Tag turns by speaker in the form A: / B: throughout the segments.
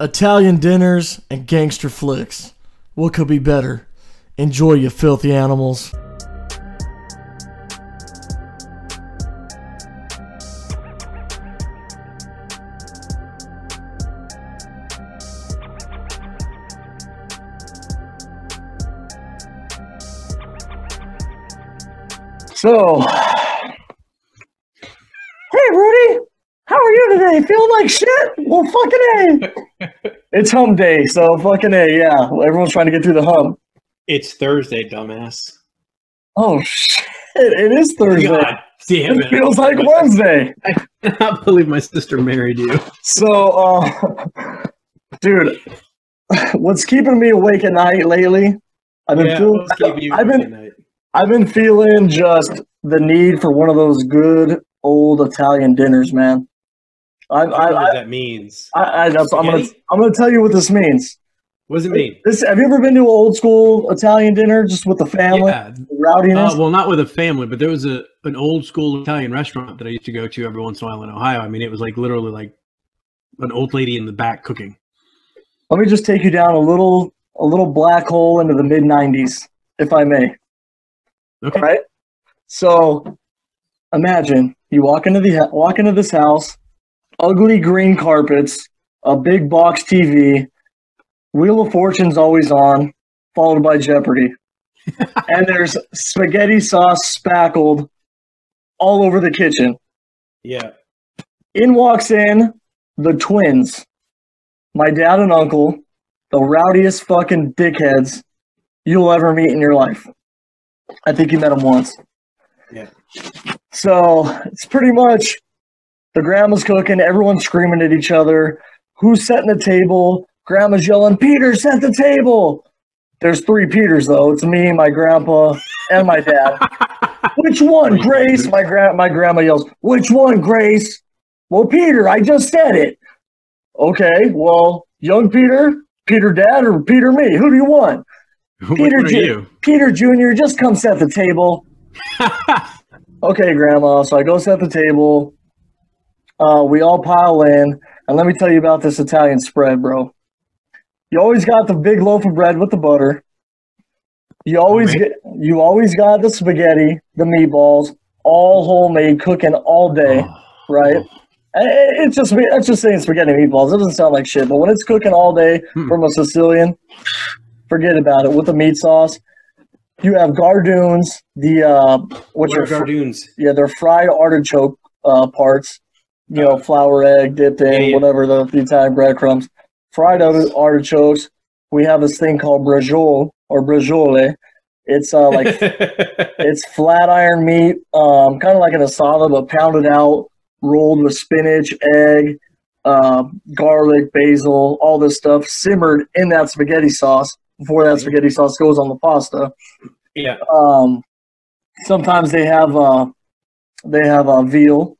A: Italian dinners and gangster flicks. What could be better? Enjoy, you filthy animals.
B: So, hey, Rudy, how are you today? Feeling like shit? Well, fucking A. it's hump day, so fucking A, yeah. Everyone's trying to get through the hump.
C: It's Thursday, dumbass.
B: Oh, shit. It is Thursday.
C: God damn
B: It
C: it.
B: feels like Wednesday.
C: I cannot believe my sister married you.
B: So, uh, dude, what's keeping me awake at night lately? I've been
C: Yeah,
B: feeling,
C: let's keep you
B: I've been-. I've been feeling just the need for one of those good old Italian dinners, man. I,
C: I don't know
B: I,
C: what
B: I,
C: that means.
B: I, I, that's, I'm gonna, I'm gonna tell you what this means.
C: What does it mean?
B: This, have you ever been to an old school Italian dinner just with the family,
C: Yeah.
B: rowdiness?
C: Uh, well, not with a family, but there was a an old school Italian restaurant that I used to go to every once in a while in Ohio. I mean, it was like literally like an old lady in the back cooking.
B: Let me just take you down a little, a little black hole into the mid '90s, if I may.
C: Okay.
B: Right. So, imagine you walk into the walk into this house, ugly green carpets, a big box TV, Wheel of Fortune's always on, followed by Jeopardy, and there's spaghetti sauce spackled all over the kitchen.
C: Yeah.
B: In walks in the twins, my dad and uncle, the rowdiest fucking dickheads you'll ever meet in your life. I think you met them once.
C: Yeah.
B: So it's pretty much the grandma's cooking, everyone's screaming at each other. Who's setting the table? Grandma's yelling, Peter, set the table. There's three Peters though. It's me, my grandpa, and my dad. Which one, Grace? My grand my grandma yells, Which one, Grace? Well, Peter, I just said it. Okay, well, young Peter, Peter dad, or Peter me? Who do you want? Peter Ju-
C: you?
B: Peter Jr., just come set the table. Okay, Grandma. So I go set the table. Uh, we all pile in, and let me tell you about this Italian spread, bro. You always got the big loaf of bread with the butter. You always get, you always got the spaghetti, the meatballs, all homemade, cooking all day,
C: Oh.
B: right? It's just it's just saying spaghetti meatballs. It doesn't sound like shit, but when it's cooking all day
C: Hmm.
B: from a Sicilian, forget about it. With the meat sauce, you have gardoons, the uh, which
C: What
B: are
C: are
B: fr- yeah, they're fried artichoke uh, parts. You know, flour, egg dipped in, whatever the, Italian breadcrumbs. Fried artichokes. We have this thing called braciole or braciole. It's uh, like it's flat iron meat, um, kind of like an asada, but pounded out, rolled with spinach, egg, uh, garlic, basil, all this stuff, simmered in that spaghetti sauce before that spaghetti sauce goes on the pasta.
C: yeah.
B: Um, sometimes they have uh, they have uh, veal.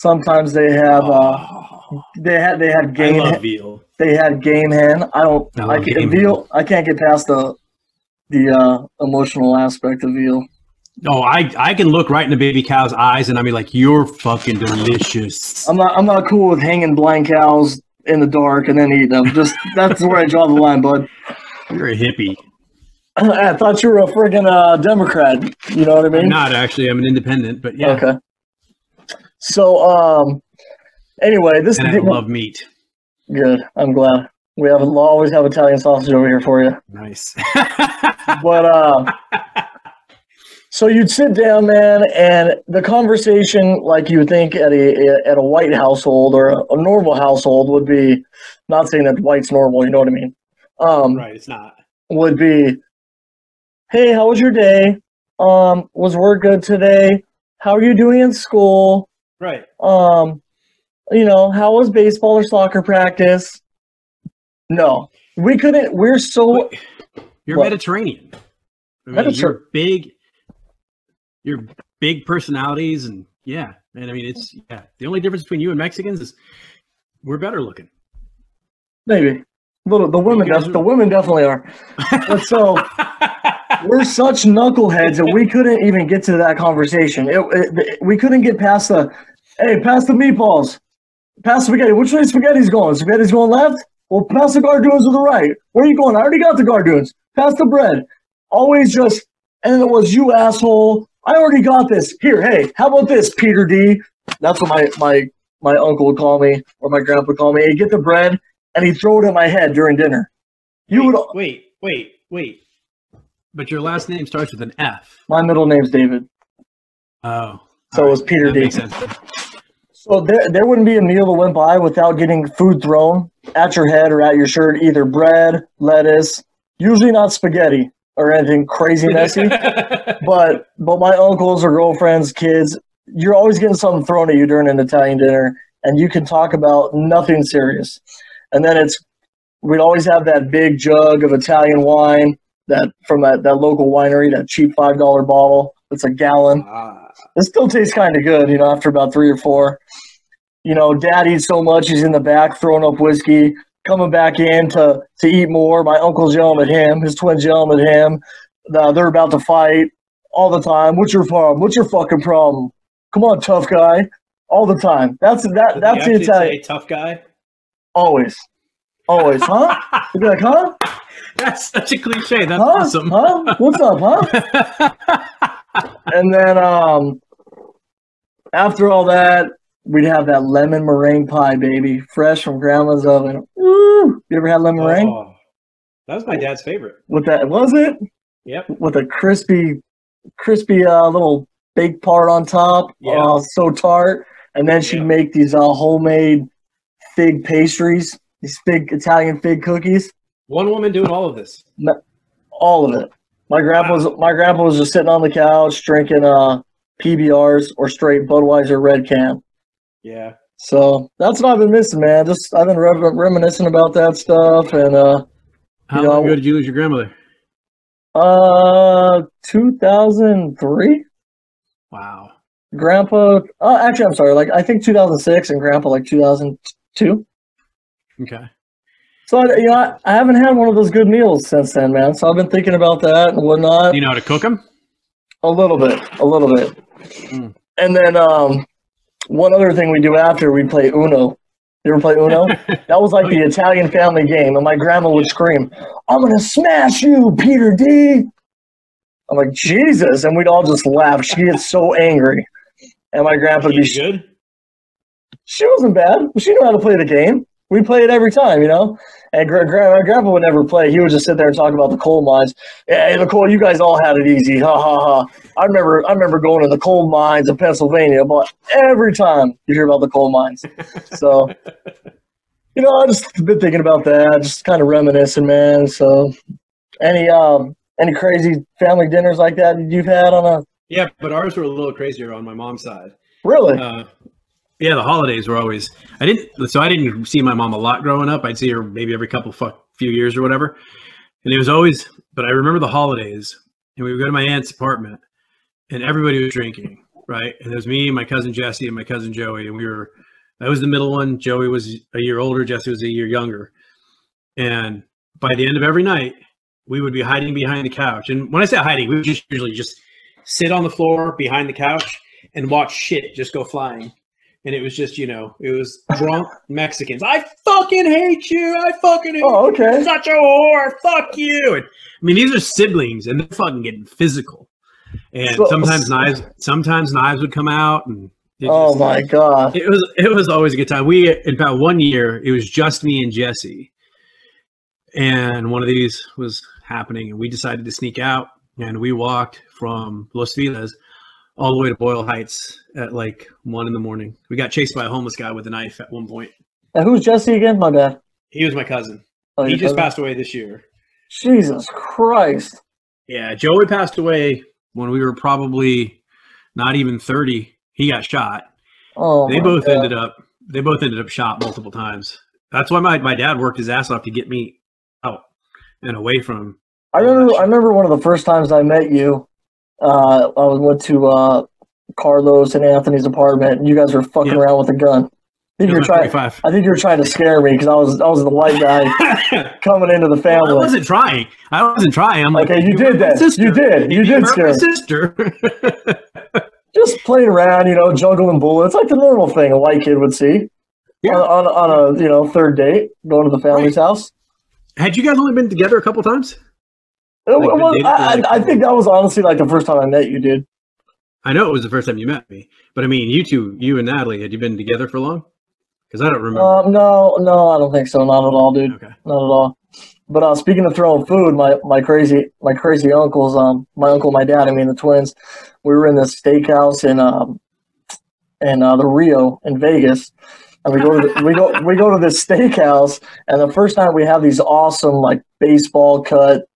B: Sometimes they have uh,
C: Oh,
B: they had they
C: I
B: game
C: love veal.
B: they had game hen. I don't
C: I
B: I, can,
C: game
B: veal. I can't get past the the uh, emotional aspect of veal.
C: Oh, I I can look right in the baby cow's eyes and I'll be like, "You're fucking delicious."
B: I'm not I'm not cool with hanging blind cows in the dark and then eating them. Just that's where I draw the line, bud.
C: You're a hippie.
B: I thought you were a friggin' uh, Democrat. You know what I mean?
C: I'm not actually. I'm an independent, but yeah.
B: Okay. So um, anyway, this
C: And I love meat.
B: good. I'm glad we have we'll always have Italian sausage over here for you.
C: Nice.
B: But uh, so you'd sit down, man, and the conversation, like you would think at a at a white household or a, a normal household, would be not saying that white's normal. You know what I mean? Um,
C: right. It's not.
B: would be, "Hey, how was your day? Um, was work good today? How are you doing in school?
C: Right.
B: Um, you know, how was baseball or soccer practice?" No, we couldn't. We're so
C: You're
B: What?
C: Mediterranean. I mean,
B: Mediter-
C: you're big. You're big personalities, and yeah, and I mean, it's yeah. The only difference between you and Mexicans is we're better looking.
B: maybe little. The women, def- the women definitely are. But so we're such knuckleheads that we couldn't even get to that conversation. It, it, we couldn't get past the, hey, pass the meatballs, pass the spaghetti. Which way spaghetti's going? Spaghetti's going left. Well, pass the Gardoons to the right. Where are you going? I already got the Gardoons. Pass the bread. Always just, and it was you asshole. I already got this. Here, hey, how about this, Peter D? That's what my my my uncle would call me, or my grandpa would call me. Hey, get the bread, and he'd throw it at my head during dinner. You
C: wait,
B: would.
C: wait, wait, wait. But your last name starts with an F.
B: My middle name's David,
C: Oh.
B: so it was Peter
C: that
B: D. So there, there wouldn't be a meal that went by without getting food thrown at your head or at your shirt, either bread, lettuce, usually not spaghetti or anything crazy messy. but but my uncles or girlfriends, kids, you're always getting something thrown at you during an Italian dinner, and you can talk about nothing serious. And then it's we'd always have that big jug of Italian wine that from that, that local winery, that cheap five dollar bottle. It's a gallon.
C: Ah,
B: It still tastes kind of good, you know, after about three or four. You know, dad eats so much, he's in the back throwing up whiskey, coming back in to, to eat more. My uncle's yelling at him, his twins yelling at him. Uh, they're about to fight all the time. What's your problem? What's your fucking problem? Come on, tough guy. All the time. That's that.
C: did
B: That's the Italian.
C: say tough guy.
B: Always, always, huh? You'd be like, huh?
C: That's such a cliche. That's
B: Huh?
C: awesome.
B: Huh? What's up, huh? and then um, after all that, we'd have that lemon meringue pie, baby, fresh from grandma's oven. Woo! You ever had lemon meringue?
C: Oh, that was my dad's favorite.
B: With that, was it?
C: Yep.
B: With a crispy, crispy uh, little baked part on top.
C: Yeah.
B: Oh, so tart. And then she'd
C: Yeah.
B: make these uh, homemade fig pastries, these fig Italian fig cookies.
C: One woman doing all of this.
B: all of it. My grandpa was my grandpa was just sitting on the couch drinking uh PBRs or straight Budweiser red can.
C: Yeah.
B: So that's what I've been missing, man. Just I've been re- reminiscing about that stuff and uh
C: How
B: You
C: long
B: know-
C: ago did you lose your grandmother?
B: uh 2003
C: Wow.
B: grandpa uh, actually I'm sorry like I think 2006 and grandpa like 2002
C: Okay.
B: So I, you know I, haven't had one of those good meals since then man so I've been thinking about that and whatnot
C: you know how to cook them?
B: A little bit, a little bit.
C: Mm.
B: And then um, one other thing we do after we play Uno. You ever play Uno? That was like
C: Oh,
B: the. Italian family game, and my grandma would scream, "I'm gonna smash you, Peter D." I'm like Jesus, and we'd all just laugh. She gets so angry, and my grandpa would be.
C: Good?
B: She wasn't bad. She knew how to play the game. We play it every time, you know. And gra- gra- my grandpa would never play. He would just sit there and talk about the coal mines. Hey, the coal, you guys all had it easy. Ha ha ha. I remember, I remember going to the coal mines of Pennsylvania, but every time you hear about the coal mines. So, you know, I just been thinking about that, just kind of reminiscing, man. So, any um, any crazy family dinners like that you've had on a
C: Yeah, but ours were a little crazier on my mom's side.
B: really?
C: Uh, yeah, the holidays were always. I didn't. So I didn't see my mom a lot growing up. I'd see her maybe every couple fuck few years or whatever. And it was always. But I remember the holidays, and we would go to my aunt's apartment, and everybody was drinking, right? And there was me, my cousin Jesse, and my cousin Joey, and we were. I was the middle one. Joey was a year older. Jesse was a year younger. And by the end of every night, we would be hiding behind the couch. And when I say hiding, we would just usually just sit on the floor behind the couch and watch shit just go flying. And it was just, you know, it was drunk Mexicans. I fucking hate you. I fucking hate
B: Oh, okay.
C: You're Such a whore. Fuck you. And, I mean, these are siblings and they're fucking getting physical. And
B: So-
C: sometimes knives, sometimes knives would come out and
B: Oh
C: just-
B: my god.
C: it was it was always a good time. We in fact one year it was just me and Jesse, and one of these was happening, and we decided to sneak out, and we walked from Los Feliz all the way to Boyle Heights at like one in the morning. We got chased by a homeless guy with a knife at one point.
B: And who's Jesse again? My bad.
C: He was my cousin.
B: Oh,
C: He just
B: cousin?
C: passed away this year.
B: Jesus Christ.
C: Yeah, Joey passed away when we were probably not even thirty. He got shot.
B: Oh,
C: they both
B: God.
C: ended up they both ended up shot multiple times that's why my, my dad worked his ass off to get me out and away from
B: I remember. I remember one of the first times I met you. Uh, I went to uh, Carlos and Anthony's apartment, and you guys were fucking
C: Yeah.
B: around with a gun. I think you
C: my
B: trying.
C: 45.
B: I think you were trying to scare me because I was I was the white guy coming into the family.
C: I wasn't trying. I wasn't trying. I'm like,
B: Okay, you
C: "You're
B: did that.
C: sister.
B: You did. You did scare
C: my
B: me.
C: sister.
B: Just playing around, you know, juggling bullets like the normal thing a white kid would see.
C: Yeah.
B: on, on, on a you know third date, going to the family's house.
C: Had you guys only been together a couple times? Like, for,
B: I,
C: like-
B: I think that was honestly like the first time I met you, dude.
C: I know it was the first time you met me, but I mean, you two, you and Natalie, had you been together for long? Because I don't remember.
B: Um, no, no, I don't think so. Not at all, dude.
C: okay.
B: Not at all. But uh, speaking of throwing food, my, my crazy my crazy uncles, um, my uncle, my dad, I mean the twins, we were in this steakhouse in um, in uh, the Rio in Vegas, and we go to the, we go we go to this steakhouse, and the first time we have these awesome like baseball cut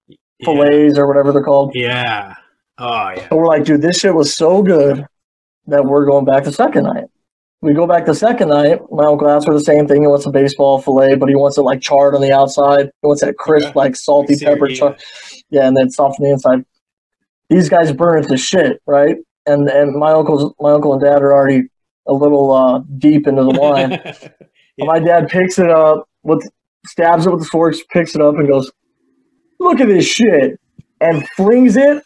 C: Yeah.
B: fillets or whatever they're called,
C: yeah. Oh yeah.
B: we're like, dude, this shit was so good that we're going back the second night. We go back the second night. My uncle asks for the same thing. He wants a baseball fillet, but he wants it like charred on the outside. He wants that crisp,
C: Okay.
B: like salty pepper
C: yeah.
B: char. Yeah, and then soft on the inside. These guys burn it to shit, right? And and my uncles, my uncle and dad are already a little uh, deep into the wine.
C: Yeah.
B: My dad picks it up with stabs it with the forks, picks it up, and goes, "Look at this shit," and flings it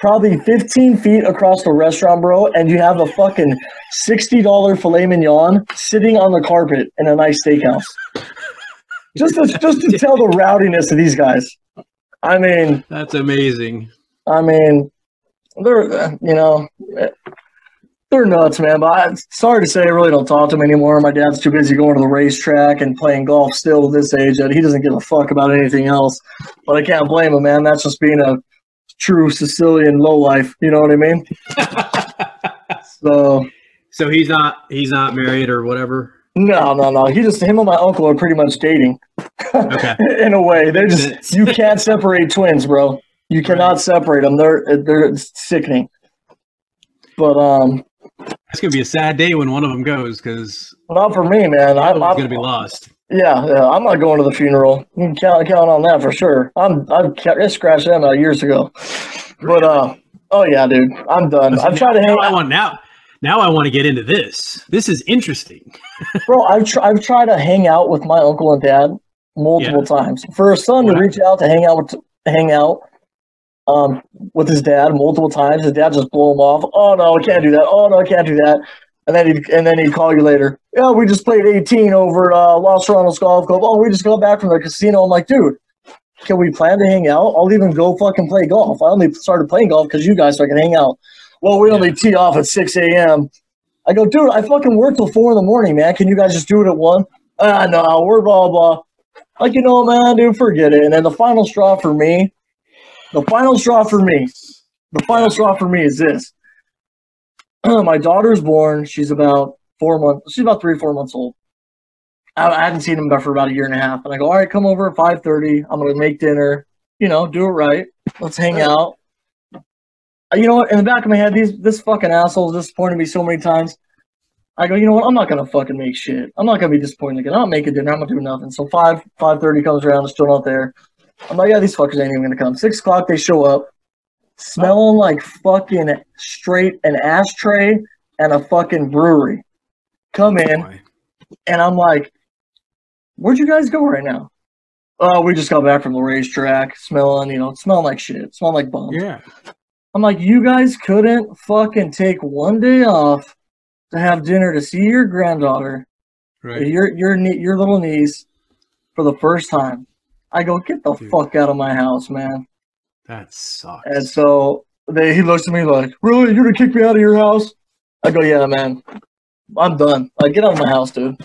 B: probably 15 feet across the restaurant, bro. And you have a fucking sixty dollar filet mignon sitting on the carpet in a nice steakhouse. Just to, just to tell the rowdiness of these guys. I mean,
C: That's amazing.
B: I mean, they're uh, you know they're nuts, man. But I, sorry to say, I really don't talk to him anymore. My dad's too busy going to the racetrack and playing golf still at this age that he doesn't give a fuck about anything else. But I can't blame him, man. That's just being a true Sicilian lowlife. You know what I mean? So
C: so he's not he's not married or whatever.
B: no, no, no. He just him and my uncle are pretty much dating.
C: Okay.
B: in a way, they're just you can't separate twins, bro. You cannot separate them. They're they're sickening. But um,
C: It's gonna be a sad day when one of them goes because
B: Not for me, man. I,
C: I'm
B: I'm
C: gonna be lost.
B: Yeah, yeah, I'm not going to the funeral. You can count, count on that for sure. I'm I've I scratched them out years ago. But uh, oh yeah, dude, I'm done. I've tried to hang
C: now I
B: out,
C: want now. Now I want to get into this. This is interesting.
B: bro. I've tr- I've tried to hang out with my uncle and dad multiple times. For a son to reach out to hang out with hang out um with his dad multiple times, his dad just blow him off. Oh no, I can't do that. Oh no, I can't do that. And then he'd and then he'd call you later. Yeah, we just played 18 over at uh, Los Serranos Golf Club. Oh, we just got back from the casino. I'm like, dude, can we plan to hang out? I'll even go fucking play golf. I only started playing golf because you guys so I can hang out. Well, we only tee off at 6 a.m. I go, dude, I fucking work till four in the morning, man. Can you guys just do it at one? Ah, no, we're blah blah. Like, you know, man, dude, forget it. And then the final straw for me, the final straw for me, the final straw for me is this. My daughter's born. She's about four months. She's about three, four months old. I, I hadn't seen him for about a year and a half. And I go, all right, come over at five thirty. I'm gonna make dinner. You know, do it right. Let's hang out. Uh, You know what? In the back of my head, these this fucking asshole's disappointed me so many times. I go, you know what? I'm not gonna fucking make shit. I'm not gonna be disappointed again. I'm not making dinner. I'm not doing nothing. So five, five thirty comes around. They're still not there. I'm like, yeah, these fuckers ain't even gonna come. Six o'clock, they show up, smelling like fucking straight an ashtray and a fucking brewery. Come oh in,
C: Boy.
B: and I'm like, where'd you guys go right now? Oh, we just got back from the racetrack, smelling, you know, smelling like shit, smelling like bums.
C: Yeah.
B: I'm like, you guys couldn't fucking take one day off to have dinner to see your granddaughter,
C: Right.
B: your your your little niece, for the first time. I go, get the
C: Dude.
B: fuck out of my house, man.
C: That sucks.
B: And so they he looks at me like, really, you're gonna kick me out of your house? I go, yeah, man. I'm done. Like, get out of my house, dude.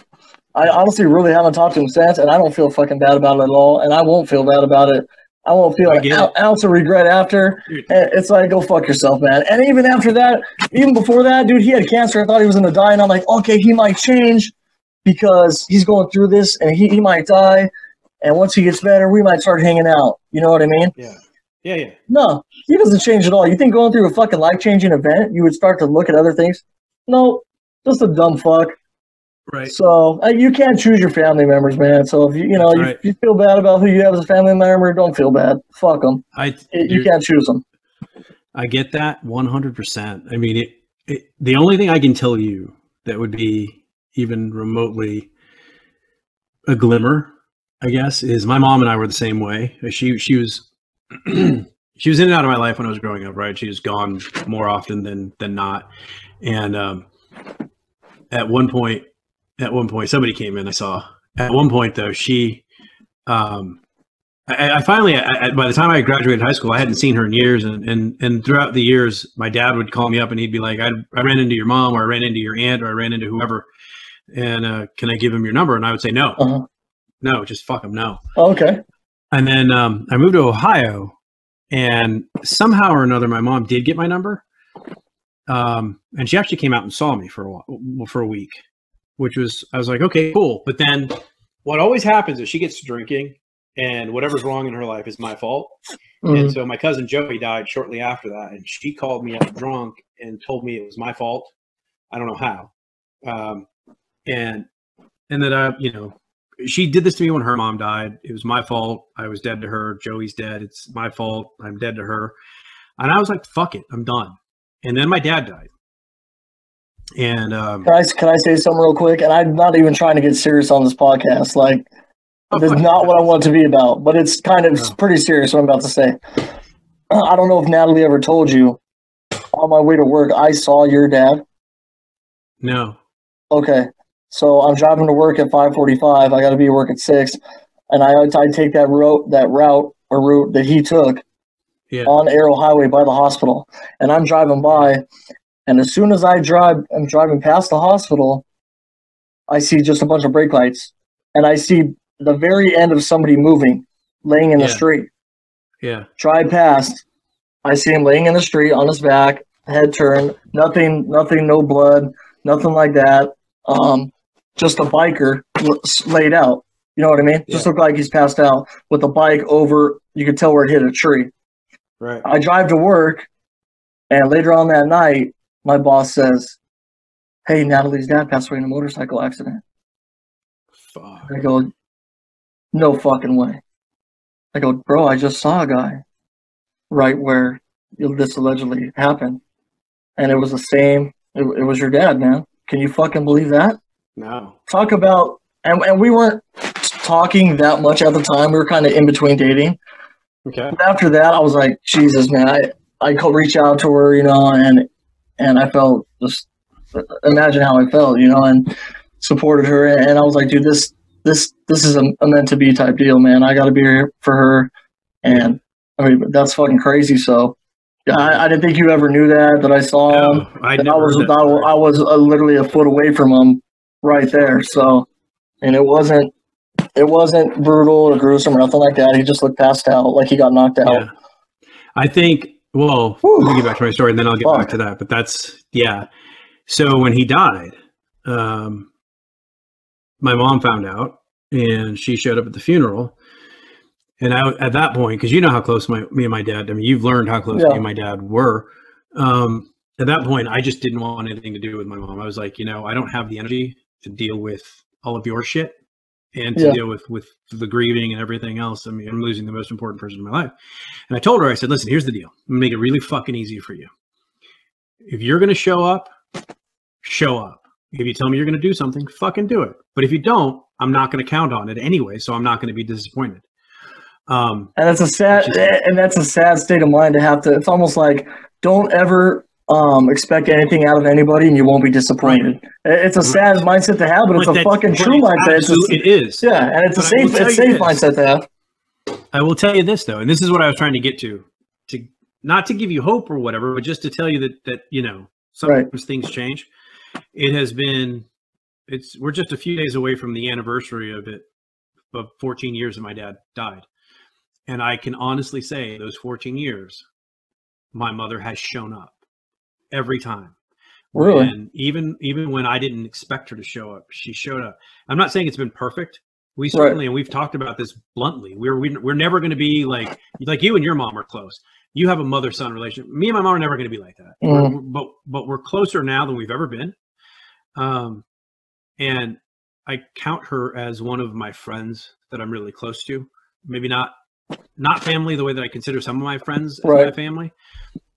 B: I honestly really haven't talked to him since, and I don't feel fucking bad about it at all, and I won't feel bad about it. I won't feel
C: I
B: an
C: get
B: ounce of regret after.
C: Dude.
B: It's like, go fuck yourself, man. And even after that, even before that, dude, he had cancer. I thought he was gonna die, and I'm like, okay, he might change because he's going through this, and he, he might die. And once he gets better, we might start hanging out. You know what I mean?
C: Yeah. Yeah. Yeah.
B: No, he doesn't change at all. You think going through a fucking life changing event, you would start to look at other things? No, just a dumb fuck.
C: Right.
B: So uh, you can't choose your family members, man. So if you you know you,
C: right.
B: you feel bad about who you have as a family member, don't feel bad. Fuck them.
C: I
B: You can't choose them.
C: I get that 100%. I mean, it, it, the only thing I can tell you that would be even remotely a glimmer, I guess, is my mom and I were the same way. She she was she was in and out of my life when I was growing up, right? She was gone more often than than not. And um at one point at one point somebody came in. I saw at one point though she, um, I, I finally I, by the time I graduated high school, I hadn't seen her in years, and and and throughout the years, my dad would call me up and he'd be like, I, I ran into your mom, or I ran into your aunt, or I ran into whoever, and uh, can I give him your number? And I would say no,
B: Uh-huh.
C: No, just fuck them, no.
B: Okay.
C: And then um, I moved to Ohio, and somehow or another, my mom did get my number. Um, and she actually came out and saw me for a while, for a week, which was I was like, okay, cool. But then, what always happens is she gets to drinking, and whatever's wrong in her life is my fault.
B: Mhm.
C: And so my cousin Joey died shortly after that, and she called me up drunk and told me it was my fault. I don't know how, um, and and that I, you know, she did this to me when her mom died. It was my fault. I was dead to her. Joey's dead. It's my fault. I'm dead to her. And I was like, fuck it, I'm done. And then my dad died. And um,
B: Can I can I say something real quick? And I'm not even trying to get serious on this podcast. Like,
C: oh,
B: this is not what I want it to be about. But it's kind of
C: No.
B: pretty serious what I'm about to say. I don't know if Natalie ever told you. On my way to work, I saw your dad.
C: No.
B: Okay, so I'm driving to work at 5:45. I got to be at work at six, and I I take that route that route or route that he took
C: Yeah.
B: on Arrow Highway by the hospital, and I'm driving by, and as soon as I drive, I'm driving past the hospital, I see just a bunch of brake lights, and I see the very end of somebody moving, laying in the
C: Yeah.
B: street.
C: Yeah.
B: Drive past, I see him laying in the street on his back, head turned, nothing, nothing, no blood, nothing like that. Um, just a biker laid out. You know what I mean? Just
C: Yeah.
B: looked like he's passed out with a bike over. You could tell where it hit a tree.
C: Right.
B: I drive to work, and later on that night, my boss says, "Hey, Natalie's dad passed away in a motorcycle accident."
C: Fuck.
B: I go, "No fucking way." I go, "Bro, I just saw a guy right where this allegedly happened, and it was the same. It, it was your dad, man. Can you fucking believe that?"
C: No.
B: Talk about, and, and we weren't talking that much at the time. We were kind of in between dating.
C: Okay.
B: But after that, I was like, Jesus, man, I I could reach out to her, you know, and and I felt just imagine how I felt, you know, and supported her, and I was like, dude, this this this is a, a meant to be type deal, man. I got to be here for her, and I mean that's fucking crazy. So. Yeah, I, I didn't think you ever knew that. That I saw him.
C: I
B: I was I. I was uh, literally a foot away from him, right there. So, and it wasn't it wasn't brutal or gruesome or nothing like that. He just looked passed out, like he got knocked out.
C: Yeah. I think, well,
B: Whew.
C: let me get back to my story and then I'll get
B: Fuck.
C: back to that. But that's, yeah. So when he died, um, my mom found out and she showed up at the funeral. And I, at that point, because you know how close my, me and my dad, I mean, you've learned how close
B: Yeah.
C: me and my dad were. Um, at that point, I just didn't want anything to do with my mom. I was like, you know, I don't have the energy to deal with all of your shit and to
B: Yeah.
C: deal with with the grieving and everything else. I mean, I'm losing the most important person in my life. And I told her, I said, listen, here's the deal. I'm gonna make it really fucking easy for you. If you're gonna show up, show up. If you tell me you're gonna do something, fucking do it. But if you don't, I'm not gonna count on it anyway, so I'm not gonna be disappointed. Um,
B: And that's a sad
C: Just-
B: and that's a sad state of mind to have to. It's almost like don't ever um, expect anything out of anybody, and you won't be disappointed. It's a sad mindset to have, but it's a fucking true mindset. It's a-
C: it is.
B: yeah, and it's a
C: But will
B: safe, it's safe
C: this.
B: mindset to have.
C: I will tell you this though, and this is what I was trying to get to, to not to give you hope or whatever, but just to tell you that that you know sometimes things change. It has been, it's we're just a few days away from the anniversary of it, of 14 years that my dad died, and I can honestly say those 14 years, my mother has shown up every time.
B: Really?
C: And even even when I didn't expect her to show up, she showed up. I'm not saying it's been perfect. We
B: Right.
C: certainly, and we've talked about this bluntly. We're we, we're never going to be like like you and your mom are close. You have a mother son relationship. Me and my mom are never going to be like that. We're- but but we're closer now than we've ever been. Um, and I count her as one of my friends that I'm really close to. Maybe not not family the way that I consider some of my friends as my family.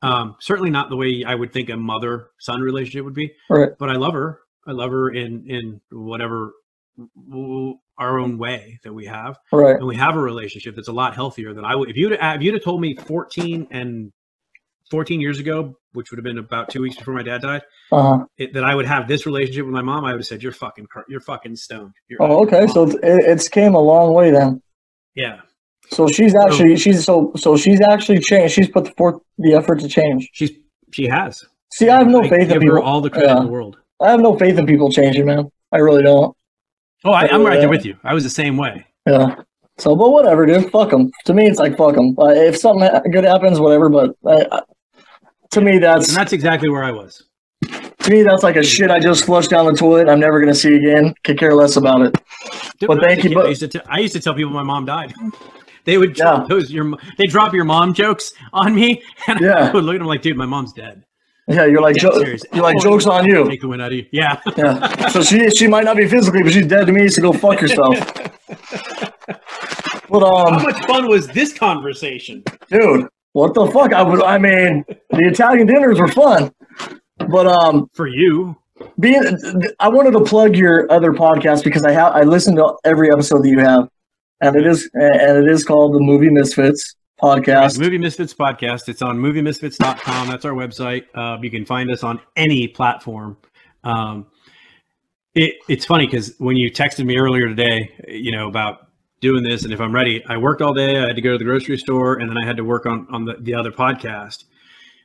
C: Um, certainly not the way I would think a mother son relationship would be
B: Right.
C: but I love her. I love her in in whatever our own way that we have,
B: Right.
C: and we have a relationship that's a lot healthier than I would. If you'd if you'd have told me 14 and 14 years ago, which would have been about two weeks before my dad died,
B: Uh-huh.
C: it, that I would have this relationship with my mom, I would have said, "You're fucking, you're fucking stoned." You're
B: Oh, okay. So it's, it, it's came a long way then.
C: yeah,
B: So she's actually she's so so she's actually changed. She's put forth the effort to change.
C: she's she has.
B: See, I have no
C: I
B: faith in people.
C: all the credit
B: Yeah.
C: in the world.
B: I have no faith in people changing, man. I really don't.
C: Oh, I, I'm right there with you. I was the same way.
B: Yeah. So, but whatever, dude. Fuck them. To me, it's like fuck them. Uh, if something good happens, whatever. But I, I, to me, that's
C: And that's exactly where I was.
B: to me that's like a shit I just flushed down the toilet. I'm never gonna see again. Could care less about it.
C: Dude,
B: Well,
C: when I was
B: thank you,
C: kid,
B: but-
C: I used to t- I used to tell people my mom died. They would
B: Yeah.
C: drop those your they drop your mom jokes on me, and
B: Yeah.
C: I would look at them like, dude, my mom's dead.
B: Yeah, you're like jo- you're like
C: Oh,
B: jokes on you.
C: Take the wind out of you. Yeah.
B: Yeah. So she she might not be physically, but she's dead to me. So go fuck yourself. But
C: How
B: um,
C: much fun was this conversation?
B: dude, what the fuck? I would. I mean, the Italian dinners were fun, but um,
C: For you,
B: being I wanted to plug your other podcast because I have I listened to every episode that you have, and it is and it is called the Movie Misfits podcast.
C: Movie Misfits podcast. It's on moviemisfits.com. That's our website. Uh, you can find us on any platform. Um, it, it's funny because when you texted me earlier today, you know, about doing this and if I'm ready, I worked all day. I had to go to the grocery store and then I had to work on, on the, the other podcast.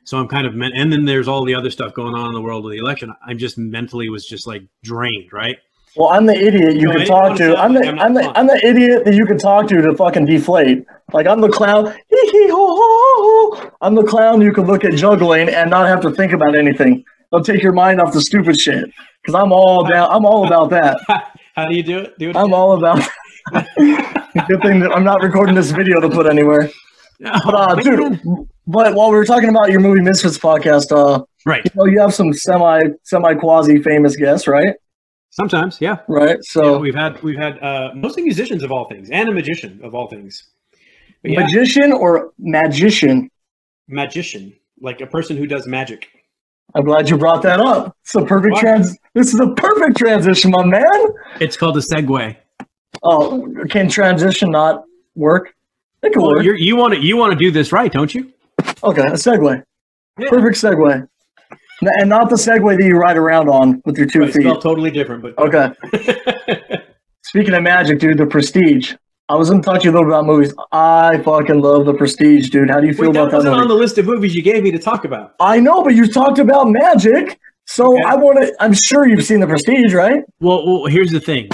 C: So I'm kind of, men- and then there's all the other stuff going on in the world of the election. I'm just mentally was just like drained, right?
B: Well, I'm the idiot you
C: No, I
B: can
C: didn't
B: talk to.
C: sound
B: I'm the
C: like I'm not
B: I'm the
C: fun.
B: I'm the idiot that you can talk to to fucking deflate. Like I'm the clown. Hee hee ho ho ho. I'm the clown you can look at juggling and not have to think about anything. They'll take your mind off the stupid shit. Because I'm all down. I'm all about that.
C: How do you do it? Do it.
B: I'm all about. Good thing that I'm not recording this video to put anywhere. But uh, dude, but while we were talking about your movie Misfits podcast, uh,
C: right.
B: you know, you have some semi semi quasi famous guests, right?
C: Sometimes, yeah.
B: Right.
C: Yeah,
B: So
C: we've had we've had uh, mostly musicians of all things and a magician of all things. Yeah,
B: magician or magician.
C: magician, like a person who does magic.
B: I'm glad you brought that up. It's a perfect
C: What?
B: trans. This is a perfect transition, my man.
C: It's called a segue.
B: Oh, can transition not work? It can
C: Well,
B: work.
C: you're, you want to you want to do this right, don't you?
B: Okay, a segue.
C: Yeah.
B: Perfect segue. N- And not the segue that you ride around on with your two feet.
C: totally different, but
B: Okay. Speaking of magic, dude, the Prestige. I was going to talk to you a little about movies. I fucking love the Prestige, dude. How do you feel
C: Wait, that
B: about that
C: wasn't
B: movie?
C: on the list of movies you gave me to talk about.
B: I know, but you talked about magic, so
C: Okay.
B: I want to. I'm sure you've seen the Prestige, right?
C: Well, well, here's the thing.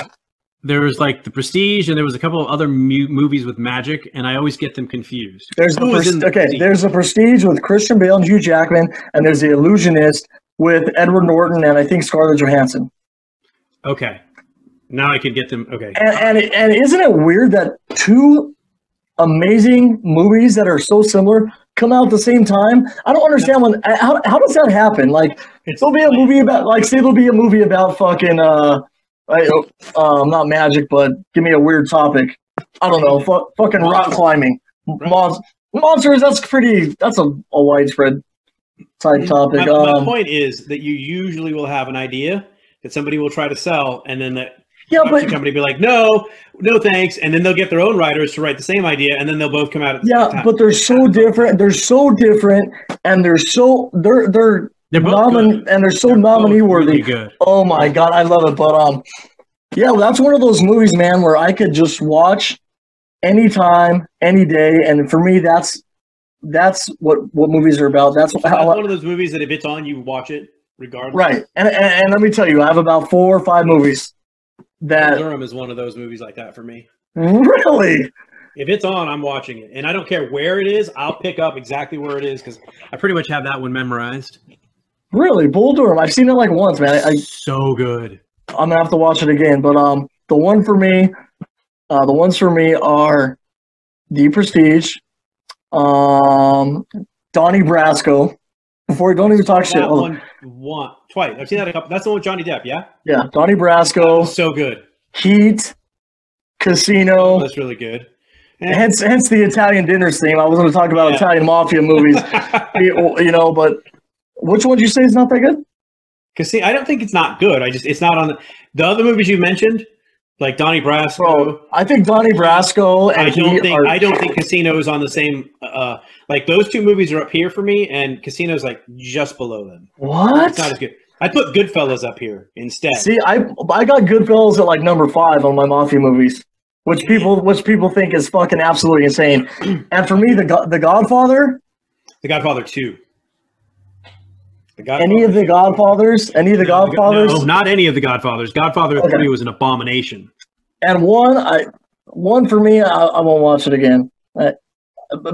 C: There was like the Prestige, and there was a couple of other mu- movies with magic, and I always get them confused.
B: There's the pres-
C: the
B: okay.
C: Prestige?
B: There's the Prestige with Christian Bale and Hugh Jackman, and there's the Illusionist with Edward Norton and I think Scarlett Johansson.
C: Okay, now I can get them. Okay,
B: And and, and isn't it weird that two amazing movies that are so similar come out at the same time? I don't understand when. How, how does that happen? Like
C: it's
B: there'll be a movie about like say there'll be a movie about fucking uh, I, um not magic, but give me a weird topic. I don't know. Fu- fucking rock climbing. Mon- monsters. That's pretty. That's a, a widespread type topic.
C: My, my
B: Um,
C: point is that you usually will have an idea that somebody will try to sell, and then that
B: yeah, but
C: company be like, "No, no, thanks," and then they'll get their own writers to write the same idea, and then they'll both come out at the same
B: yeah, but they're so different. They're so different, and they're so they're they're
C: they're both
B: nomin-
C: good.
B: and they're so
C: They're
B: nominee worthy.
C: really good.
B: Oh my god, I love it. But um, yeah, well, that's one of those movies, man, where I could just watch anytime, any day, and for me, that's that's what what movies are about. That's
C: That's
B: how
C: one of those movies that if it's on, you watch it regardless.
B: right. And, and and let me tell you, I have about four or five movies that
C: Durham is one of those movies like that for me.
B: really.
C: If it's on, I'm watching it, and I don't care where it is. I'll pick up exactly where it is because I pretty much have that one memorized.
B: Really, Bull Durham. I've seen it like once, man. I, I
C: So good.
B: I'm gonna have to watch it again. But um, the one for me, uh, the ones for me are The Prestige, um, Donnie Brasco. Before don't even talk shit.
C: That
B: Oh,
C: one, one, twice. I've seen that a couple. That's the one with Johnny Depp. Yeah,
B: yeah, Donnie Brasco,
C: so good.
B: Heat, Casino.
C: That's really good. And-
B: Hence, hence the Italian dinner theme. I was going to talk about
C: Yeah.
B: Italian mafia movies, you know. But which one did you say is not that good?
C: Because see, I don't think it's not good. I just it's not on the, the other movies you mentioned. like Donnie Brasco.
B: Bro, I think Donnie Brasco and
C: I don't think
B: are,
C: I don't think Casino is on the same. Uh, like those two movies are up here for me, and Casino's like just below them.
B: what?
C: It's not as good. I put Goodfellas up here instead.
B: See, I I got Goodfellas at like number five on my mafia movies, which people which people think is fucking absolutely insane. And for me, the the Godfather,
C: The Godfather Two.
B: Any of the Godfathers, any of the
C: No,
B: Godfathers,
C: No, not any of the Godfathers. Godfather
B: Okay.
C: Three was an abomination.
B: and one I one for me, I, I won't watch it again.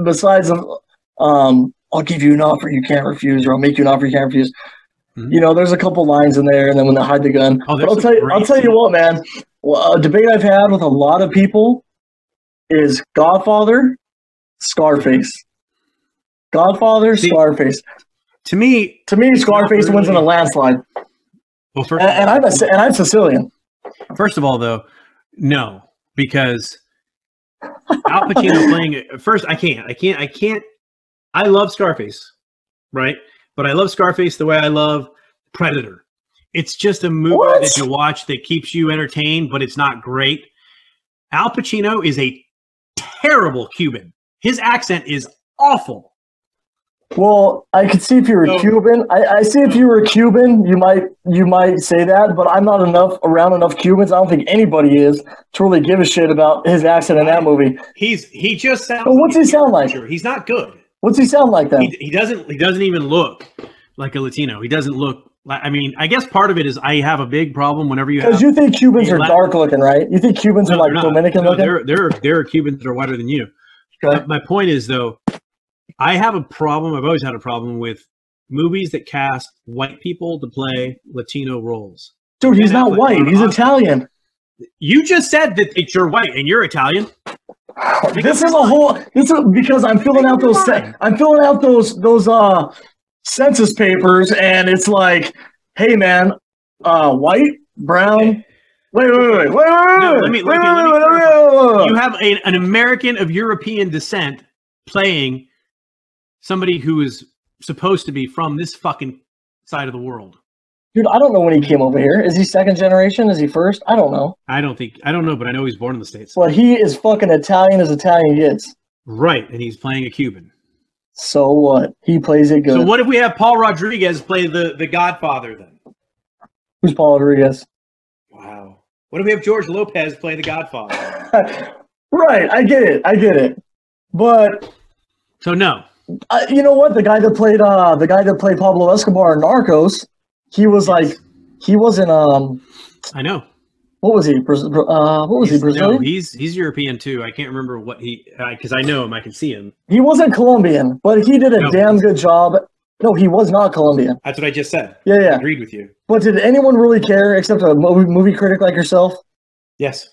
B: Besides, um, I'll give you an offer you can't refuse, or I'll make you an offer you can't refuse.
C: Mhm.
B: You know, there's a couple lines in there, and then when they hide the gun.
C: Oh,
B: but I'll tell you, I'll tell you what, man. Well, a debate I've had with a lot of people is Godfather, Scarface. Godfather,
C: See-
B: Scarface.
C: To me,
B: To me, Scarface wins in a landslide,
C: well, first,
B: and, and I'm a, and I'm Sicilian.
C: first of all, though, no, because Al Pacino playing it. First, I can't. I can't. I can't. I love Scarface, right? But I love Scarface the way I love Predator. It's just a movie
B: What?
C: that you watch that keeps you entertained, but it's not great. Al Pacino is a terrible Cuban. His accent is awful.
B: Well, I could see if you were
C: So-
B: Cuban. I, I see if you were a Cuban, you might you might say that, but I'm not enough around enough Cubans. I don't think anybody is to really give a shit about his accent in that movie.
C: He's he just sounds.
B: But what's he sound like?
C: He's not good.
B: What's he sound like then?
C: He, he doesn't. He doesn't even look like a Latino. He doesn't look. like I mean, I guess part of it is I have a big problem whenever you.
B: Because you think Cubans are
C: Latin-
B: dark looking, right? You think Cubans
C: No,
B: are like. Dominican
C: No,
B: looking?
C: There, there, there are Cubans that are whiter than you.
B: Okay.
C: My point is, though, I have a problem. I've always had a problem with movies that cast white people to play Latino roles.
B: Dude, he's not white. He's Italian.
C: You just said that you're white and you're Italian.
B: This is a whole. This is because I'm filling out those. I'm filling out those those uh census papers, and it's like, hey man, uh, white, brown. Wait, wait, wait, wait, wait, wait,
C: No,
B: wait,
C: let me-
B: wait,
C: let me- let me
B: wait, wait, wait, wait, wait.
C: You have a, an American of European descent playing somebody who is supposed to be from this fucking side of the world.
B: Dude, I don't know when he came over here. Is he second generation? Is he first? I don't know.
C: I don't think I don't know, but I know he's born in the states.
B: But he is fucking Italian as Italian gets.
C: Right, and he's playing a Cuban.
B: So what? He plays it good.
C: So what if we have Paul Rodriguez play the the Godfather then?
B: Who's Paul Rodriguez?
C: Wow. What if we have George Lopez play the Godfather?
B: right, I get it. I get it. But
C: So no.
B: Uh, you know what? The guy that played uh the guy that played Pablo Escobar in Narcos, he was like he wasn't um
C: I know.
B: what was he? Uh, what was he?
C: He's, no,
B: Brazilian?
C: he's he's European too. I can't remember what he because I know him. I can see him.
B: He wasn't Colombian, but he did a
C: No.
B: damn good job. No, he was not Colombian.
C: That's what I just said.
B: Yeah,
C: I
B: yeah.
C: agreed with you.
B: But did anyone really care except a movie, movie critic like yourself?
C: Yes.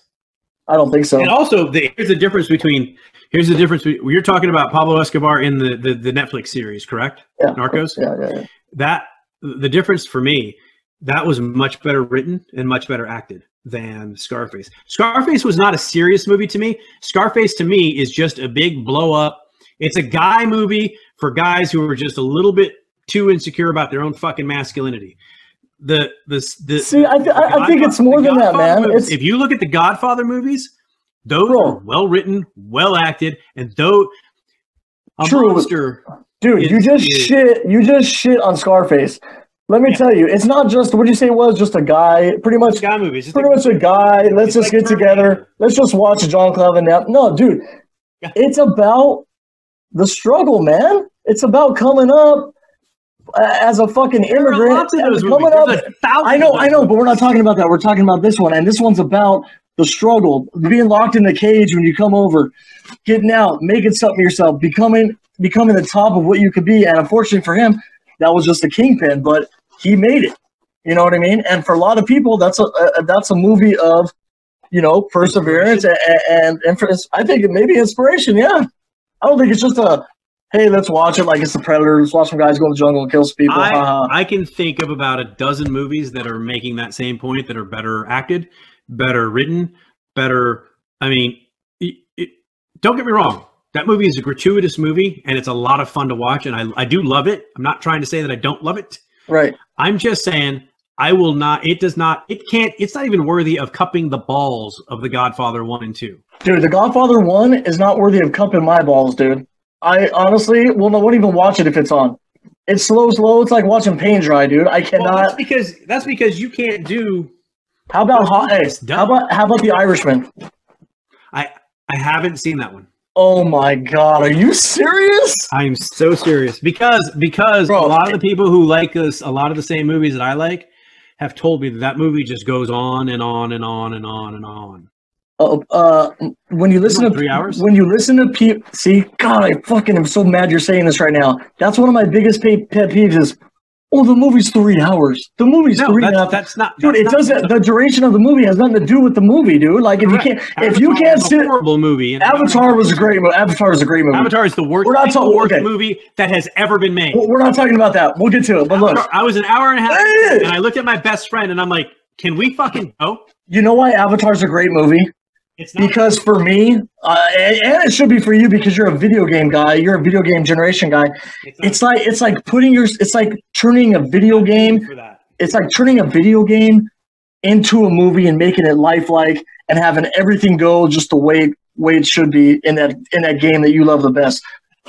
B: I don't think so.
C: And also, the, here's the difference between here's the difference. You're talking about Pablo Escobar in the the, the Netflix series, correct?
B: Yeah.
C: Narcos.
B: Yeah, yeah, yeah.
C: That the difference for me, that was much better written and much better acted than Scarface. Scarface was not a serious movie to me. Scarface to me is just a big blow up. It's a guy movie for guys who are just a little bit too insecure about their own fucking masculinity. The the the
B: See, I, th- I think it's more than that, man.
C: movies-
B: It's
C: if you look at the Godfather movies, those
B: Bro.
C: are well written, well acted, and though a
B: True.
C: monster.
B: dude, you just
C: is-
B: shit. You just shit on Scarface. Let me
C: Yeah.
B: tell you, it's not just what you say it was just a guy. Pretty much,
C: Guy movies. It's
B: pretty
C: like-
B: much a guy. Let's
C: It's
B: just
C: like
B: get together. Let's just watch John Cleven now. No, dude,
C: Yeah.
B: it's about the struggle, man. It's about coming up as a fucking
C: There
B: immigrant.
C: lots of those
B: coming
C: movies.
B: up. I know, I know, but we're not talking about that. We're talking about this one, and this one's about the struggle, being locked in the cage when you come over, getting out, making something of yourself, becoming becoming the top of what you could be. And unfortunately for him, that was just a kingpin, but he made it. You know what I mean? And for a lot of people, that's a, a that's a movie of you know perseverance and and, and for, I think it may be inspiration. Yeah, I don't think it's just a hey, let's watch it like it's the Predator. Let's watch some guys go in the jungle and kill some people.
C: I,
B: haha.
C: I can think of about a dozen movies that are making that same point that are better acted, better written, better. I mean, it, it, don't get me wrong. That movie is a gratuitous movie and it's a lot of fun to watch. And I, I do love it. I'm not trying to say that I don't love it.
B: right.
C: I'm just saying I will not. It does not. It can't. It's not even worthy of cupping the balls of The Godfather one and two.
B: Dude, The Godfather 1 is not worthy of cupping my balls, dude. I honestly will not won't even watch it if it's on. It's slow, slow. It's like watching paint dry, dude. I
C: Well,
B: cannot.
C: that's because that's because you can't do.
B: How about hot?
C: It's
B: how about how about The Irishman?
C: I I haven't seen that one.
B: Oh my god, are you serious?
C: I'm so serious because because
B: Bro.
C: a lot of the people who like us, a lot of the same movies that I like, have told me that that movie just goes on and on and on and on and on.
B: Uh, uh, when you listen to
C: three hours?
B: when you listen to people, see, God, I fucking am so mad you're saying this right now. That's one of my biggest pet, pet peeves. Is oh, the movie's three hours. The movie's
C: No,
B: three and a
C: that's,
B: half.
C: that's not.
B: Dude,
C: that's
B: it
C: not-
B: doesn't. The duration of the movie has nothing to do with the movie, dude. Like if you can't, if you can't sit,
C: horrible movie.
B: Avatar was a great movie. Avatar was a great movie.
C: Avatar is the worst,
B: We're not talking-
C: worst
B: okay.
C: movie that has ever been made.
B: We're not talking about that. We'll get to it. But look,
C: I was an hour and a half, and I looked at my best friend, and I'm like, "Can we fucking go?"
B: you know why Avatar's a great movie?
C: It's not.
B: Because for me, uh, and, and it should be for you because you're a video game guy. You're a video game generation guy.
C: it's,
B: It's like it's like putting your it's like turning a video game. It's like turning a video game into a movie and making it lifelike and having everything go just the way way it should be in that in that game that you love the best.